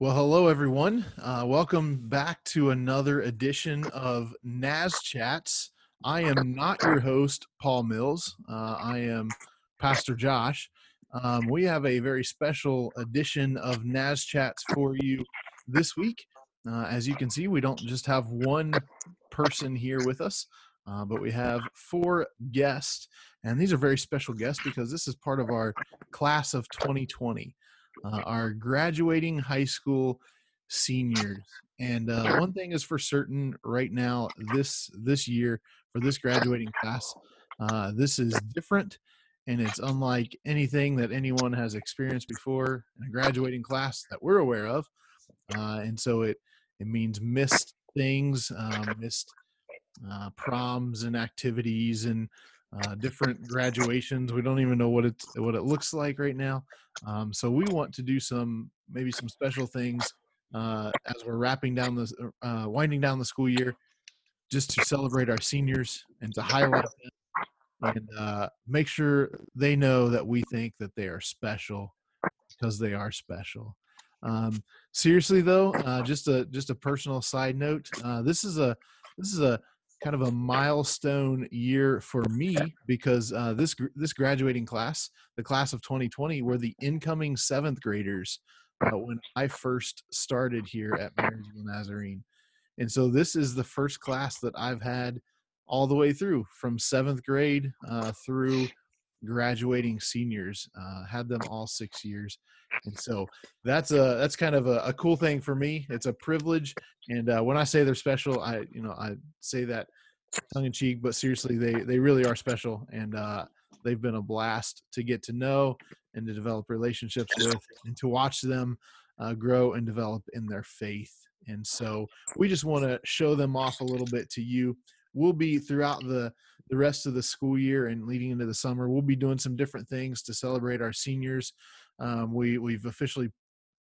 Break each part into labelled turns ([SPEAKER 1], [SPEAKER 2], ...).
[SPEAKER 1] Well, hello everyone. Uh, welcome back to another edition of Naz Chats. I am not your host, Paul Mills. Uh, I am Pastor Josh. Um, we have a very special edition of Naz Chats for you this week. Uh, as you can see, we don't just have one person here with us, uh, but we have four guests. And these are very special guests because this is part of our class of 2020 uh, our graduating high school seniors. And uh, one thing is for certain right now, this this year for this graduating class, uh, this is different, and it's unlike anything that anyone has experienced before in a graduating class that we're aware of. Uh, and so it it means missed things, um, missed uh, proms and activities and uh, different graduations. We don't even know what it's what it looks like right now. Um, so we want to do some maybe some special things uh, as we're wrapping down the uh, winding down the school year, just to celebrate our seniors and to highlight them and uh, make sure they know that we think that they are special because they are special. Um, seriously though, uh, just a just a personal side note. Uh, this is a this is a kind of a milestone year for me because uh, this this graduating class, the class of 2020, were the incoming seventh graders uh, when I first started here at Marysville Nazarene, and so this is the first class that I've had all the way through from seventh grade uh, through graduating seniors. Uh, had them all six years, and so that's a that's kind of a, a cool thing for me. It's a privilege, and uh, when I say they're special, I you know I say that tongue in cheek, but seriously, they they really are special, and uh, they've been a blast to get to know and to develop relationships with, and to watch them uh, grow and develop in their faith. And so we just want to show them off a little bit to you. We'll be throughout the the rest of the school year and leading into the summer. We'll be doing some different things to celebrate our seniors. Um, we we've officially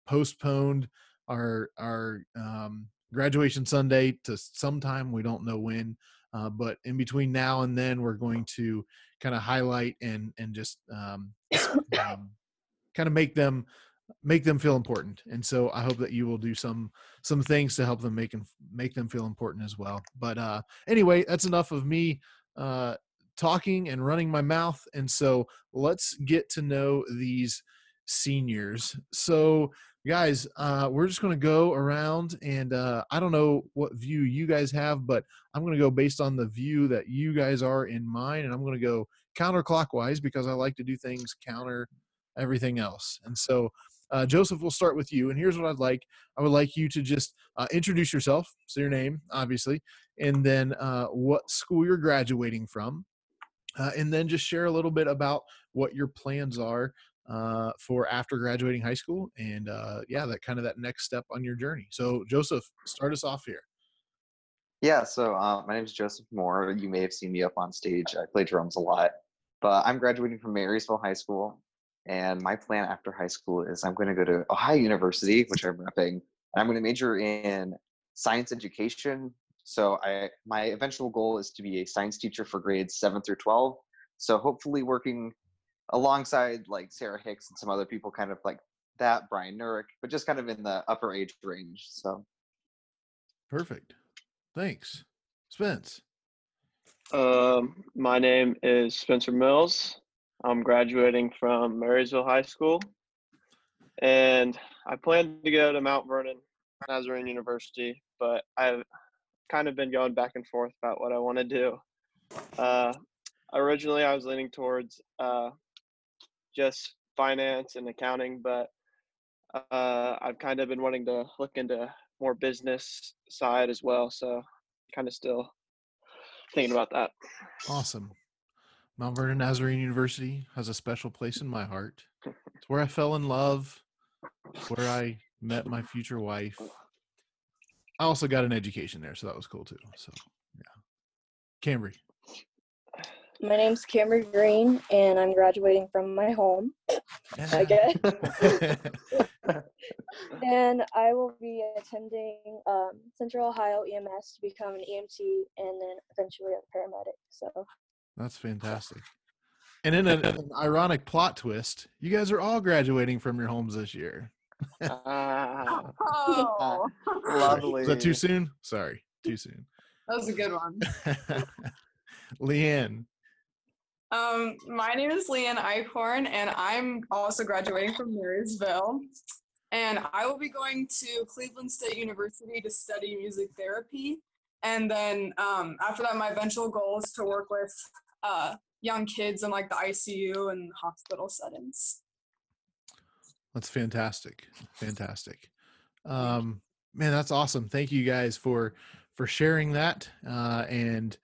[SPEAKER 1] postponed our our um, graduation Sunday to sometime we don't know when. Uh, but in between now and then, we're going to kind of highlight and and just um, um, kind of make them make them feel important. And so I hope that you will do some some things to help them make make them feel important as well. But uh, anyway, that's enough of me uh, talking and running my mouth. And so let's get to know these seniors. So guys, uh, we're just going to go around and uh, I don't know what view you guys have, but I'm going to go based on the view that you guys are in mine. And I'm going to go counterclockwise because I like to do things counter everything else. And so uh, Joseph, we'll start with you. And here's what I'd like I would like you to just uh, introduce yourself, so your name, obviously, and then uh, what school you're graduating from. Uh, and then just share a little bit about what your plans are uh, for after graduating high school and uh, yeah that kind of that next step on your journey. So joseph start us off here.
[SPEAKER 2] Yeah so uh, my name is joseph moore. You may have seen me up on stage. I play drums a lot but i'm graduating from marysville high school and my plan after high school is i'm going to go to ohio university which i'm repping and i'm going to major in science education so i my eventual goal is to be a science teacher for grades 7 through 12 so hopefully working alongside like Sarah Hicks and some other people kind of like that, Brian Nurick, but just kind of in the upper age range. So
[SPEAKER 1] perfect. Thanks. Spence.
[SPEAKER 3] Um, my name is Spencer Mills. I'm graduating from Marysville High School. And I plan to go to Mount Vernon Nazarene University, but I've kind of been going back and forth about what I want to do. Uh, originally, I was leaning towards uh, just finance and accounting, but uh, I've kind of been wanting to look into more business side as well. So kind of still thinking about that.
[SPEAKER 1] Awesome. Mount Vernon Nazarene University has a special place in my heart. It's where I fell in love, where I met my future wife. I also got an education there, so that was cool too. So, yeah. Cambry.
[SPEAKER 4] My name's Cameron Green, and I'm graduating from my home. I guess. and I will be attending um, Central Ohio EMS to become an EMT and then eventually a paramedic. So
[SPEAKER 1] that's fantastic. And in an, an ironic plot twist, you guys are all graduating from your homes this year.
[SPEAKER 3] Ah,
[SPEAKER 5] Oh,
[SPEAKER 2] Lovely.
[SPEAKER 1] Is that too soon? Sorry, too soon.
[SPEAKER 5] that was a good one.
[SPEAKER 1] Leanne.
[SPEAKER 5] Um, my name is Leanne Eichhorn, and I'm also graduating from Marysville. And I will be going to Cleveland State University to study music therapy. And then um, after that, my eventual goal is to work with uh, young kids in like the ICU and hospital settings.
[SPEAKER 1] That's fantastic. Fantastic. Um, man, that's awesome. Thank you guys for for sharing that. Uh, and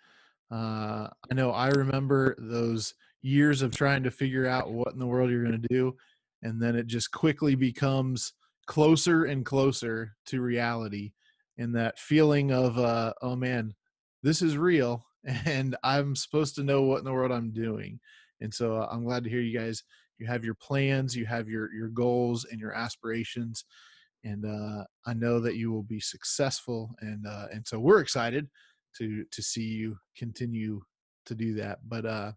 [SPEAKER 1] uh, I know I remember those years of trying to figure out what in the world you're going to do, and then it just quickly becomes closer and closer to reality. And that feeling of, uh, oh man, this is real, and I'm supposed to know what in the world I'm doing. And so uh, I'm glad to hear you guys you have your plans you have your your goals and your aspirations and uh, i know that you will be successful and uh, and so we're excited to to see you continue to do that but uh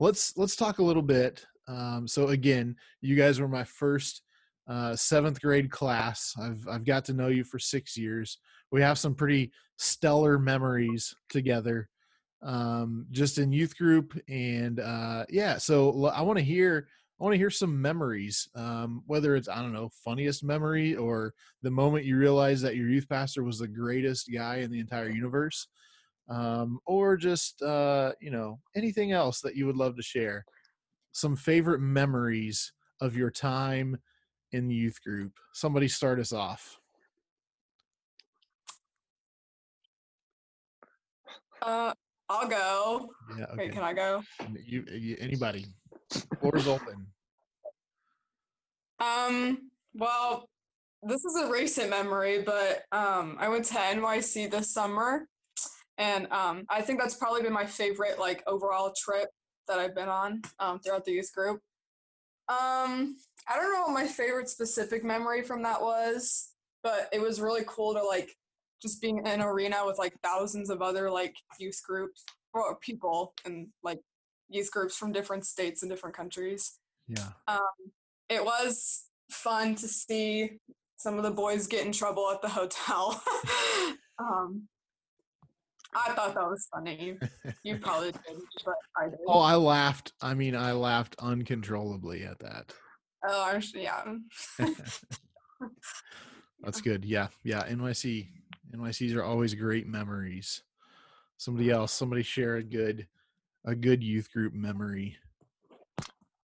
[SPEAKER 1] let's let's talk a little bit um so again you guys were my first uh seventh grade class. I've i've got to know you for six years. We have some pretty stellar memories together um, just in youth group and uh, yeah so I want to hear i want to hear some memories um, whether it's i don't know funniest memory or the moment you realized that your youth pastor was the greatest guy in the entire universe um, or just uh, you know anything else that you would love to share. Some favorite memories of your time in the youth group. Somebody start us off.
[SPEAKER 5] Uh, I'll go.
[SPEAKER 1] yeah
[SPEAKER 5] Wait, can I go?
[SPEAKER 1] you, you anybody floor's open
[SPEAKER 5] Um, well, this is a recent memory, but um, I went to NYC this summer, and um, I think that's probably been my favorite like overall trip that I've been on um, throughout the youth group. Um, I don't know what my favorite specific memory from that was, but it was really cool to like just being in an arena with like thousands of other like youth groups or people and like youth groups from different states and different countries
[SPEAKER 1] yeah Um,
[SPEAKER 5] it was fun to see some of the boys get in trouble at the hotel. um, I thought that was funny. You probably did, but I did.
[SPEAKER 1] Oh, I laughed. I mean, I laughed uncontrollably at that.
[SPEAKER 5] Oh, yeah.
[SPEAKER 1] That's good. Yeah, yeah. NYC, NYCs are always great memories. Somebody else, somebody share a good, a good youth group memory.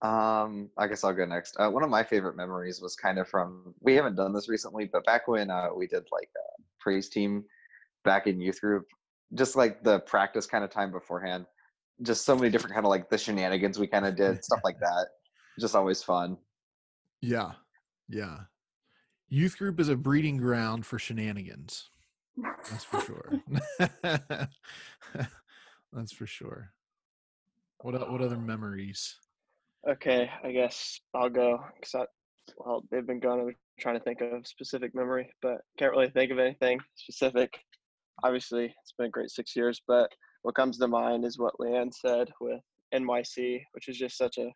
[SPEAKER 2] Um, I guess I'll go next. Uh, one of my favorite memories was kind of from we haven't done this recently, but back when uh, we did like a praise team back in youth group, just like the practice kind of time beforehand, just so many different kind of like the shenanigans we kind of did, stuff like that. Just always fun.
[SPEAKER 1] Yeah, yeah. Youth group is a breeding ground for shenanigans. That's for sure. That's for sure. What what other memories?
[SPEAKER 3] okay, I guess I'll go because I, well, they've been gone. I'm trying to think of specific memory, but can't really think of anything specific. Obviously, it's been a great six years, but what comes to mind is what Leanne said with NYC, which is just such a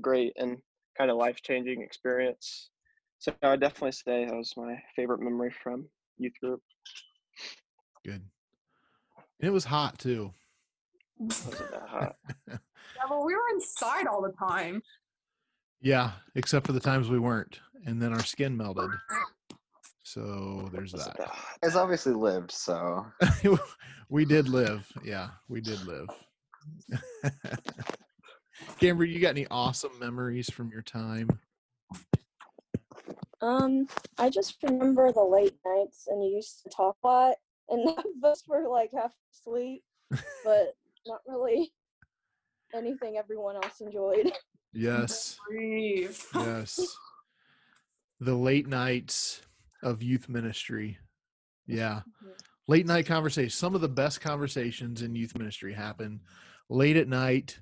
[SPEAKER 3] great and kind of life changing experience. So I would definitely say that was my favorite memory from youth group.
[SPEAKER 1] Good. And it was hot too.
[SPEAKER 3] Wasn't that hot?
[SPEAKER 5] yeah, but we were inside all the time.
[SPEAKER 1] Yeah, except for the times we weren't, and then our skin melted. So there's that.
[SPEAKER 3] that?
[SPEAKER 2] It's obviously lived, so
[SPEAKER 1] we did live. Yeah, we did live. Camber, you got any awesome memories from your time?
[SPEAKER 4] Um, I just remember the late nights and you used to talk a lot, and none of us were like half asleep, but not really anything everyone else enjoyed.
[SPEAKER 1] Yes, yes. The late nights of youth ministry. Yeah. Late night conversations. Some of the best conversations in youth ministry happen late at night,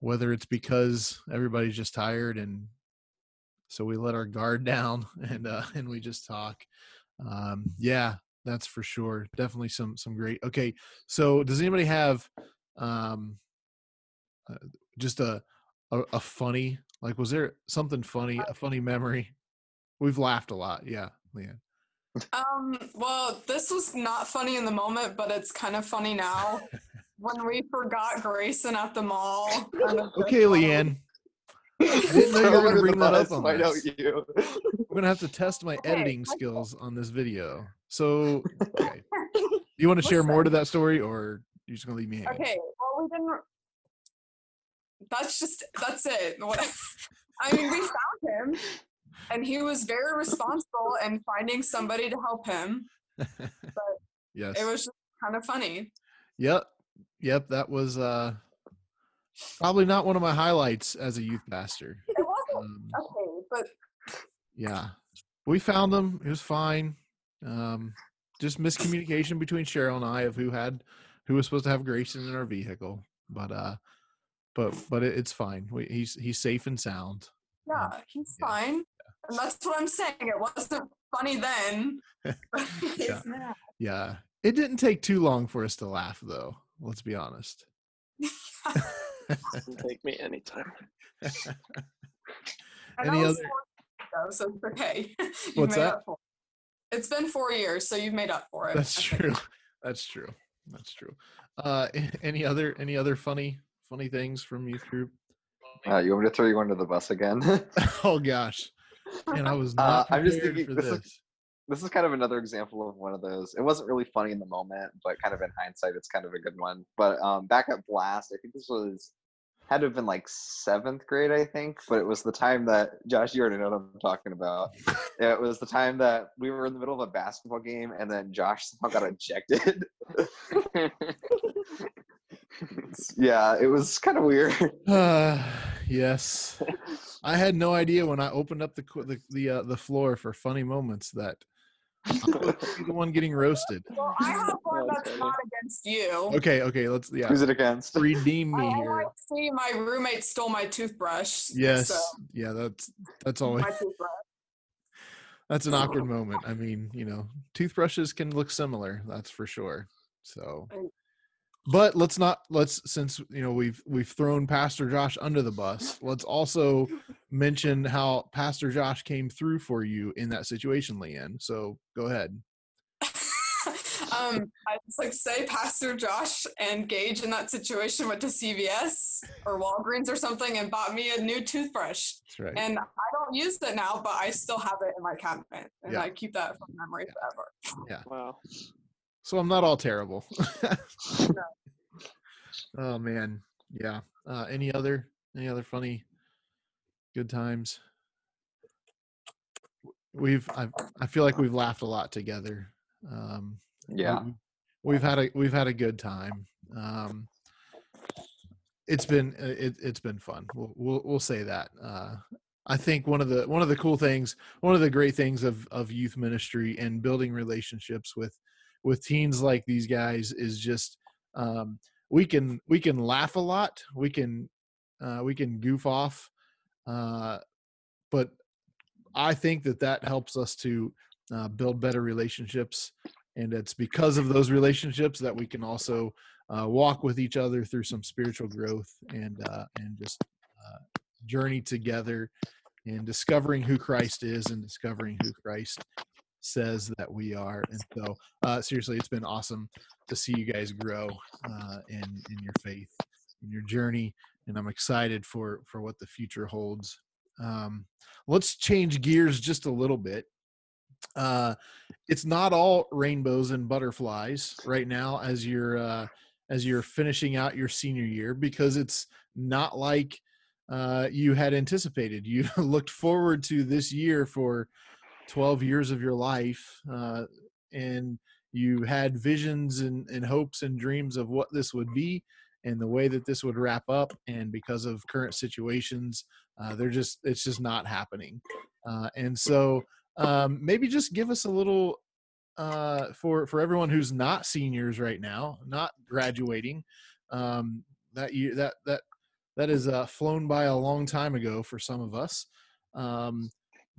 [SPEAKER 1] whether it's because everybody's just tired and so we let our guard down and uh and we just talk. Um yeah, that's for sure. Definitely some some great. Okay, so does anybody have um uh, just a, a a funny like was there something funny a funny memory We've laughed a lot. Yeah, Leanne.
[SPEAKER 5] Um, well, this was not funny in the moment, but it's kind of funny now. when we forgot Grayson at the mall.
[SPEAKER 1] Okay,
[SPEAKER 5] just-
[SPEAKER 1] Leanne. I didn't know you were
[SPEAKER 2] Throw
[SPEAKER 1] gonna
[SPEAKER 2] under the
[SPEAKER 1] bring that up
[SPEAKER 2] bus,
[SPEAKER 1] on
[SPEAKER 2] why don't
[SPEAKER 1] this.
[SPEAKER 2] you?
[SPEAKER 1] I'm gonna have to test my
[SPEAKER 5] Okay,
[SPEAKER 1] editing
[SPEAKER 5] listen.
[SPEAKER 1] skills on this video. So, okay. you want to share more to that story, or you're just gonna leave me hanging?
[SPEAKER 5] Okay, well, we didn't. That's just that's it. I mean, we found him, and he was very responsible in finding somebody to help him.
[SPEAKER 1] But yes.
[SPEAKER 5] It was just kind of funny.
[SPEAKER 1] Yep. Yep. That was uh probably not one of my highlights as a youth pastor.
[SPEAKER 5] It wasn't
[SPEAKER 1] Um,
[SPEAKER 5] okay, but
[SPEAKER 1] yeah. We found them. It was fine. Um just miscommunication between Cheryl and I of who had who was supposed to have Grayson in our vehicle. But uh but but it, it's fine. We, he's he's safe and sound.
[SPEAKER 5] yeah, he's
[SPEAKER 1] yeah.
[SPEAKER 5] fine. And that's what I'm saying. It wasn't funny then. but it is
[SPEAKER 1] Yeah.
[SPEAKER 5] now.
[SPEAKER 1] Yeah. It didn't take too long for us to laugh though. Let's be honest.
[SPEAKER 3] Doesn't take me anytime.
[SPEAKER 5] And
[SPEAKER 1] Any
[SPEAKER 5] that
[SPEAKER 1] other-
[SPEAKER 5] four ago, so it's okay. You've
[SPEAKER 1] What's
[SPEAKER 5] made
[SPEAKER 1] that?
[SPEAKER 5] up for it. It's been four years, so you've made up for it.
[SPEAKER 1] That's true. That's true. That's true. Uh, any other any other funny funny things from youth group?
[SPEAKER 2] Uh, you want me to throw you under the bus again?
[SPEAKER 1] oh gosh, and I was
[SPEAKER 2] Uh, I'm just thinking
[SPEAKER 1] for
[SPEAKER 2] this
[SPEAKER 1] this.
[SPEAKER 2] is- this is kind of another example of one of those. It wasn't really funny in the moment, but kind of in hindsight, it's kind of a good one. But um, back at Blast, I think this was had to have been like seventh grade, I think. But it was the time that Josh, you already know what I'm talking about. It was the time that we were in the middle of a basketball game, and then Josh somehow got ejected. yeah, it was kind of weird.
[SPEAKER 1] Uh, yes, I had no idea when I opened up the the the, uh, the floor for funny moments that I would be the one getting roasted.
[SPEAKER 5] Well, I have one
[SPEAKER 3] That's
[SPEAKER 5] that's not against you.
[SPEAKER 1] Okay, okay, let's yeah
[SPEAKER 2] Who's it against?
[SPEAKER 1] redeem me
[SPEAKER 5] I, I
[SPEAKER 1] here.
[SPEAKER 5] like see my roommate stole my toothbrush.
[SPEAKER 1] Yes,
[SPEAKER 5] So,
[SPEAKER 1] yeah, that's that's always
[SPEAKER 5] my toothbrush.
[SPEAKER 1] that's an awkward moment. I mean, you know, toothbrushes can look similar, that's for sure. So,
[SPEAKER 5] And-
[SPEAKER 1] but let's not let's since you know we've we've thrown Pastor Josh under the bus. Let's also mention how Pastor Josh came through for you in that situation, Leanne. So go ahead.
[SPEAKER 5] um, I just like say Pastor Josh and Gage in that situation went to CVS or Walgreens or something and bought me a new toothbrush.
[SPEAKER 1] That's right.
[SPEAKER 5] And I don't use it now, but I still have it in my cabinet, and
[SPEAKER 1] Yeah.
[SPEAKER 5] I keep that from memory forever. Yeah.
[SPEAKER 3] Wow.
[SPEAKER 1] So I'm not all terrible. oh man, yeah. Uh, any other any other funny good times? We've I I feel like we've laughed a lot together. Um,
[SPEAKER 2] Yeah.
[SPEAKER 1] we- we've had a we've had a good time. Um, it's been uh, it, it's been fun. We'll, we'll we'll say that. Uh, I think one of the one of the cool things, one of the great things of of youth ministry and building relationships with with teens like these guys is just um, we can we can laugh a lot. We can uh, we can goof off, uh, but I think that that helps us to uh, build better relationships, and it's because of those relationships that we can also uh, walk with each other through some spiritual growth and uh, and just uh, journey together in discovering who Christ is and discovering who Christ says that we are. And so, uh, seriously, it's been awesome to see you guys grow uh, in in your faith, in your journey, and I'm excited for for what the future holds. Um, let's change gears just a little bit. Uh, it's not all rainbows and butterflies right now as you're uh, as you're finishing out your senior year because it's not like uh, you had anticipated. You looked forward to this year for 12 years of your life, uh, and you had visions and, and hopes and dreams of what this would be and the way that this would wrap up. And because of current situations, uh, they're just it's just not happening. Uh, and so um, maybe just give us a little uh, for for everyone who's not seniors right now, not graduating. Um, that year that that that is uh, flown by a long time ago for some of us. Um,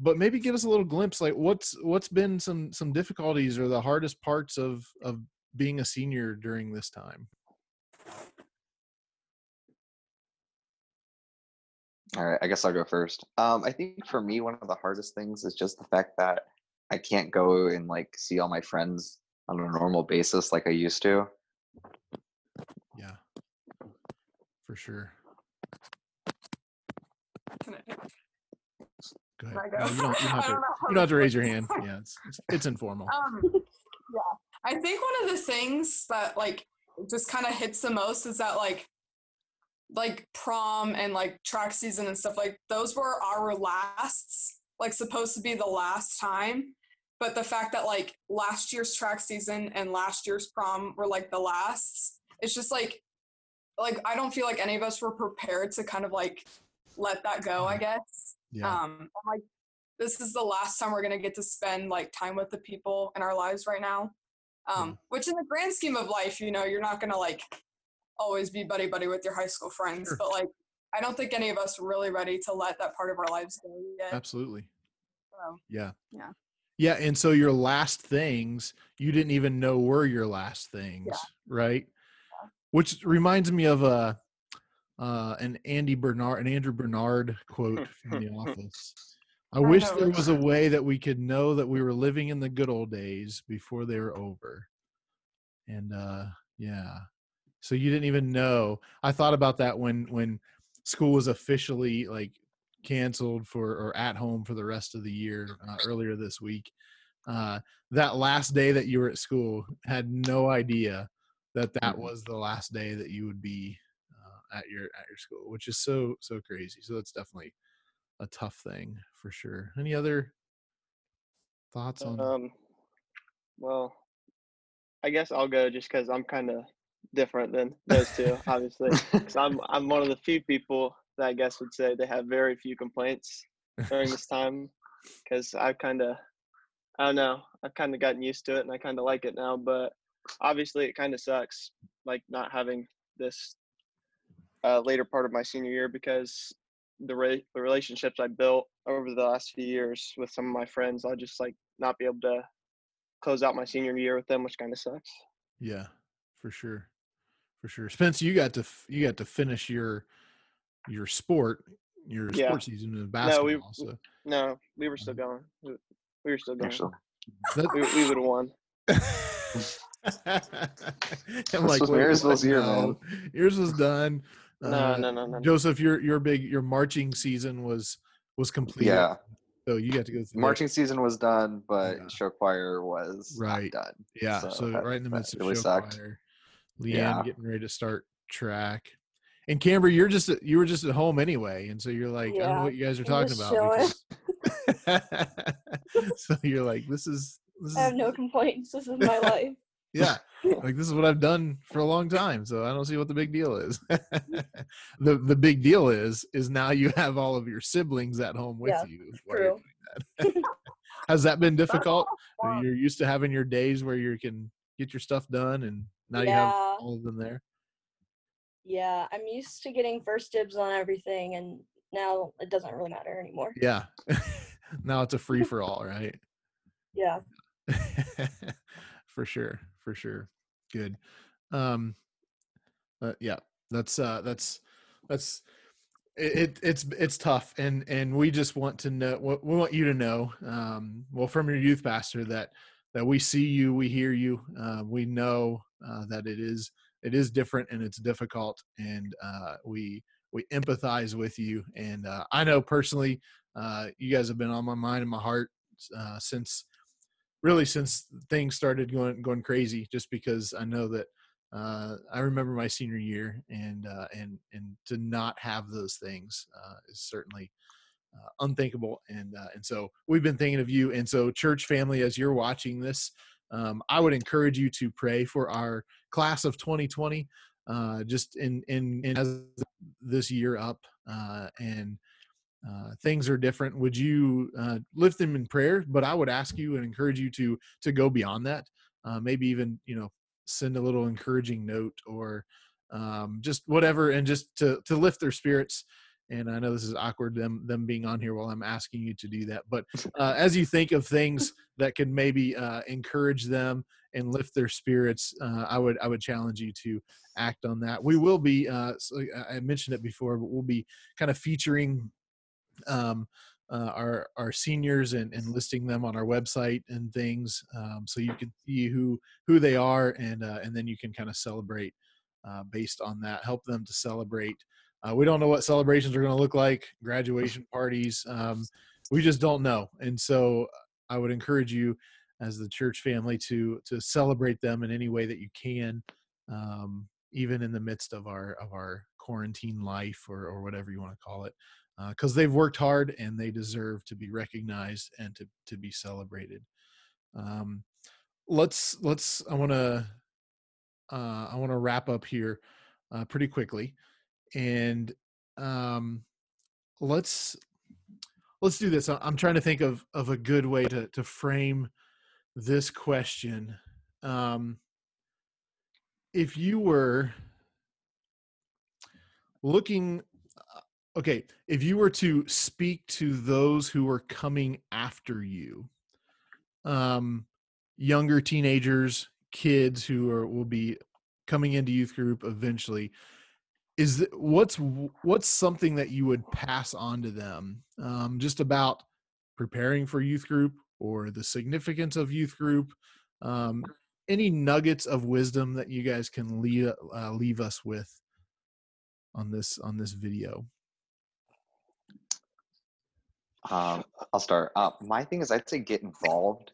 [SPEAKER 1] but maybe give us a little glimpse, like what's what's been some some difficulties or the hardest parts of of being a senior during this time.
[SPEAKER 2] All right, I guess I'll go first. Um, I think for me, one of the hardest things is just the fact that I can't go and like see all my friends on a normal basis like I used to.
[SPEAKER 1] Yeah, for sure.
[SPEAKER 5] Can I,
[SPEAKER 1] Go ahead.
[SPEAKER 5] Go?
[SPEAKER 1] No, you don't. You don't have to. You don't have to
[SPEAKER 5] to
[SPEAKER 1] raise your hand. Yeah, it's it's, it's informal.
[SPEAKER 5] Um, yeah, I think one of the things that like just kind of hits the most is that like like prom and like track season and stuff like those were our lasts like supposed to be the last time but the fact that like last year's track season and last year's prom were like the lasts it's just like like i don't feel like any of us were prepared to kind of like let that go i guess
[SPEAKER 1] Yeah.
[SPEAKER 5] um and, like this is the last time we're gonna get to spend like time with the people in our lives right now um which in the grand scheme of life you know you're not gonna like always be buddy buddy with your high school friends
[SPEAKER 1] Sure.
[SPEAKER 5] but like i don't think any of us are really ready to let that part of our lives go yet
[SPEAKER 1] Absolutely.
[SPEAKER 5] so,
[SPEAKER 1] Yeah.
[SPEAKER 5] Yeah.
[SPEAKER 1] Yeah, and so your last things you didn't even know were your last things, right? Which reminds me of a uh, an Andy Bernard, an Andrew Bernard quote from The Office. I wish there was a way that we could know that we were living in the good old days before they were over. And uh, yeah, so you didn't even know. I thought about that when when school was officially like canceled for or at home for the rest of the year uh, earlier this week. Uh, that last day that you were at school had no idea that that
[SPEAKER 2] Mhm.
[SPEAKER 1] was the last day that you would be at your at your school, which is so so crazy. So that's definitely a tough thing for sure. Any other thoughts on?
[SPEAKER 3] Um, well, I guess I'll go just because I'm kind of different than those two, obviously. 'Cause I'm I'm one of the few people that I guess would say they have very few complaints during this time, because I've kind of I don't know I've kind of gotten used to it and I kind of like it now. But obviously, it kind of sucks like not having this uh, later part of my senior year because the re- the relationships I built over the last few years with some of my friends, I'll just like not be able to close out my senior year with them, which kind of sucks.
[SPEAKER 1] Yeah, for sure, for sure. Spence, you got to f- you got to finish your your sport your
[SPEAKER 3] Yeah.
[SPEAKER 1] sports season in
[SPEAKER 3] No,
[SPEAKER 1] basketball.
[SPEAKER 3] we-
[SPEAKER 1] so
[SPEAKER 3] No, we were still going. We we were still going.
[SPEAKER 2] Actually,
[SPEAKER 1] that-
[SPEAKER 3] We, we would have won.
[SPEAKER 1] I'm like,
[SPEAKER 2] was
[SPEAKER 1] wait,
[SPEAKER 2] Marysville's year,
[SPEAKER 1] No, Yours was done.
[SPEAKER 3] No,
[SPEAKER 1] Uh,
[SPEAKER 3] no, no, no. no.
[SPEAKER 1] Joseph, your your big your marching season was was complete.
[SPEAKER 2] yeah.
[SPEAKER 1] So you got to go through that.
[SPEAKER 2] Marching season was done, but
[SPEAKER 1] Yeah.
[SPEAKER 2] show choir was not
[SPEAKER 1] Right.
[SPEAKER 2] done.
[SPEAKER 1] Yeah. So,
[SPEAKER 2] that-
[SPEAKER 1] right in the midst of
[SPEAKER 2] really
[SPEAKER 1] show
[SPEAKER 2] sucked.
[SPEAKER 1] choir, Leanne
[SPEAKER 2] Yeah.
[SPEAKER 1] getting ready to start track. And Camber, you're just you were just at home anyway, and so you're like, I don't know what you guys are talking about. so you're like, this is this
[SPEAKER 4] I have
[SPEAKER 1] is
[SPEAKER 4] no complaints. This is my life.
[SPEAKER 1] Yeah, like this is what I've done for a long time. So I don't see what the big deal is. the The big deal is is now you have all of your siblings at home with
[SPEAKER 4] Yeah,
[SPEAKER 1] you.
[SPEAKER 4] true.
[SPEAKER 1] that. Has that been difficult? Or. You're used to having your days where you can get your stuff done, and now you have all of them there.
[SPEAKER 4] Yeah, I'm used to getting first dibs on everything, and now it doesn't really matter anymore.
[SPEAKER 1] Yeah. now it's a free for all, right?
[SPEAKER 4] Yeah.
[SPEAKER 1] For sure, for sure. Good. Um uh, yeah, that's uh that's that's it, it it's it's tough and and we just want to know what we want you to know um well from your youth pastor that that we see you we hear you uh, we know uh, that it is it is different and it's difficult and uh, we we empathize with you and uh, i know personally uh, you guys have been on my mind and my heart uh, since really since things started going going crazy just because i know that uh, i remember my senior year and uh, and and to not have those things uh, is certainly uh, unthinkable. And uh, and so we've been thinking of you. And so church family as you're watching this um, i would encourage you to pray for our class of 2020 uh, just in in, in as this year up and uh, things are different would you uh, lift them in prayer but i would ask you and encourage you to to go beyond that uh, maybe even you know send a little encouraging note or um, just whatever and just to to lift their spirits and I know this is awkward them them being on here while I'm asking you to do that. But uh, as you think of things that could maybe uh, encourage them and lift their spirits, uh, I would I would challenge you to act on that. We will be. Uh, so I mentioned it before, but we'll be kind of featuring. Um, uh, our our seniors and, and listing them on our website and things, um, so you can see who who they are, and uh, and then you can kind of celebrate uh, based on that. Help them to celebrate. Uh, we don't know what celebrations are going to look like, graduation parties. Um, we just don't know, and so I would encourage you as the church family to to celebrate them in any way that you can, um, even in the midst of our of our quarantine life or or whatever you want to call it because uh, they've worked hard and they deserve to be recognized and to to be celebrated. Um, let's let's I want to uh, I want to wrap up here uh, pretty quickly, and um, let's let's do this. I'm trying to think of of a good way to to frame this question. Um, if you were looking okay if you were to speak to those who are coming after you um younger teenagers kids who are will be coming into youth group eventually is what's what's something that you would pass on to them um, just about preparing for youth group or the significance of youth group? Um, any nuggets of wisdom that you guys can leave uh, leave us with on this on this video
[SPEAKER 2] um, I'll start. Uh, my thing is, I'd say get involved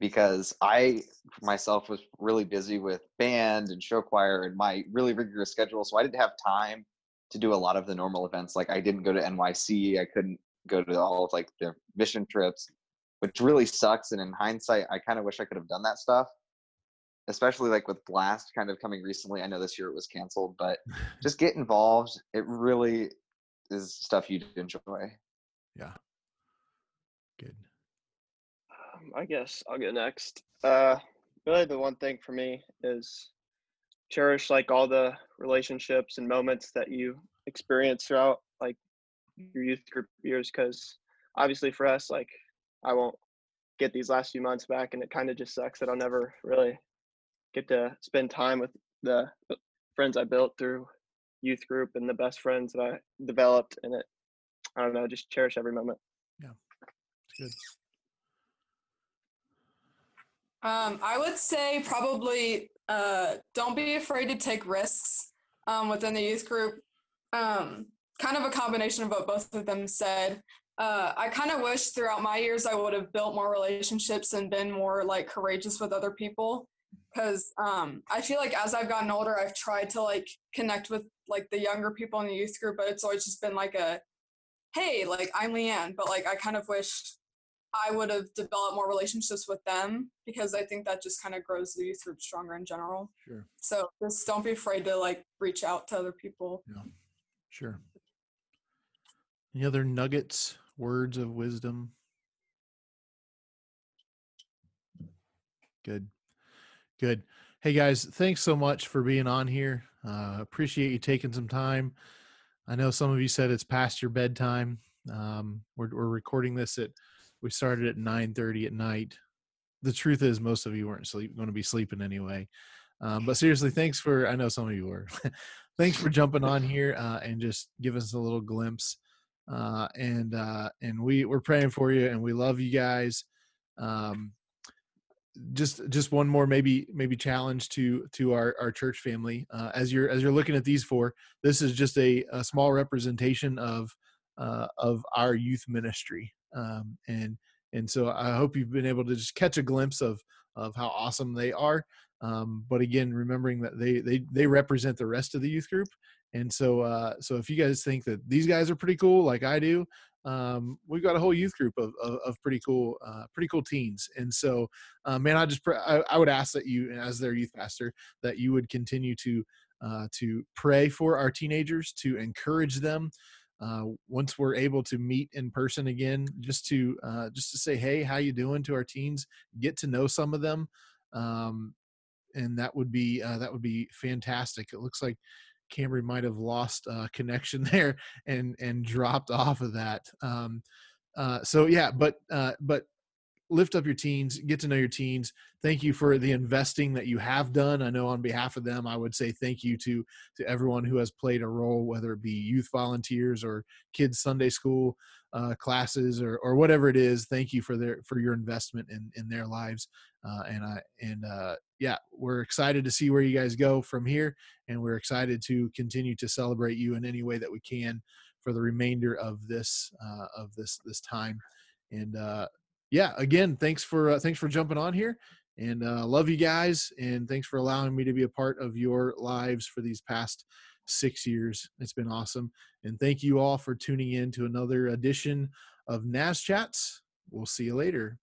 [SPEAKER 2] because I myself was really busy with band and show choir and my really rigorous schedule, so I didn't have time to do a lot of the normal events. Like I didn't go to NYC, I couldn't go to all of like the mission trips, which really sucks. And in hindsight, I kind of wish I could have done that stuff. Especially like with Blast kind of coming recently. I know this year it was canceled, but just get involved. It really is stuff you'd enjoy.
[SPEAKER 1] Yeah. Good.
[SPEAKER 3] Um, I guess I'll go next. Uh, really, the one thing for me is cherish like all the relationships and moments that you experience throughout like your youth group years. Because obviously, for us, like I won't get these last few months back, and it kind of just sucks that I'll never really get to spend time with the friends I built through youth group and the best friends that I developed in it. I don't know, just cherish every moment.
[SPEAKER 1] Yeah. Good.
[SPEAKER 5] Um, I would say probably uh, don't be afraid to take risks um, within the youth group. Um, kind of a combination of what both of them said. Uh, I kind of wish throughout my years I would have built more relationships and been more like courageous with other people. Because um, I feel like as I've gotten older, I've tried to like connect with like the younger people in the youth group, but it's always just been like a, hey, like I'm Leanne, but like I kind of wish I would have developed more relationships with them because I think that just kind of grows the youth group stronger in general.
[SPEAKER 1] Sure.
[SPEAKER 5] So just don't be afraid to like reach out to other people.
[SPEAKER 1] Yeah. Sure. Any other nuggets, words of wisdom? Good. Good. Hey guys, thanks so much for being on here. Uh, appreciate you taking some time. I know some of you said it's past your bedtime. Um, we're, we're recording this at we started at 9:30 at night. The truth is, most of you weren't sleep going to be sleeping anyway. Um, but seriously, thanks for. I know some of you were. thanks for jumping on here uh, and just giving us a little glimpse. Uh, and uh, and we we're praying for you, and we love you guys. Um, just just one more maybe maybe challenge to to our our church family uh, as you're as you're looking at these four. This is just a, a small representation of uh, of our youth ministry um, and and so I hope you've been able to just catch a glimpse of of how awesome they are. Um, but again, remembering that they they they represent the rest of the youth group, and so uh, so if you guys think that these guys are pretty cool, like I do, um, we've got a whole youth group of of, of pretty cool uh, pretty cool teens. And so, uh, man, I just pr- I, I would ask that you, as their youth pastor, that you would continue to uh, to pray for our teenagers, to encourage them, uh, once we're able to meet in person again, just to uh, just to say, hey, how you doing to our teens, get to know some of them, um, and that would be uh, that would be fantastic. It looks like Camry might have lost uh, connection there and and dropped off of that. Um, uh, so yeah, but uh, but lift up your teens, get to know your teens. Thank you for the investing that you have done. I know on behalf of them, I would say thank you to to everyone who has played a role, whether it be youth volunteers or kids Sunday school uh, classes or or whatever it is. Thank you for their for your investment in in their lives. Uh, and I and uh, yeah, we're excited to see where you guys go from here, and we're excited to continue to celebrate you in any way that we can for the remainder of this uh, of this this time. And uh, yeah, again, thanks for uh, thanks for jumping on here, and uh, love you guys, and thanks for allowing me to be a part of your lives for these past six years. It's been awesome, and thank you all for tuning in to another edition of Naz Chats. We'll see you later.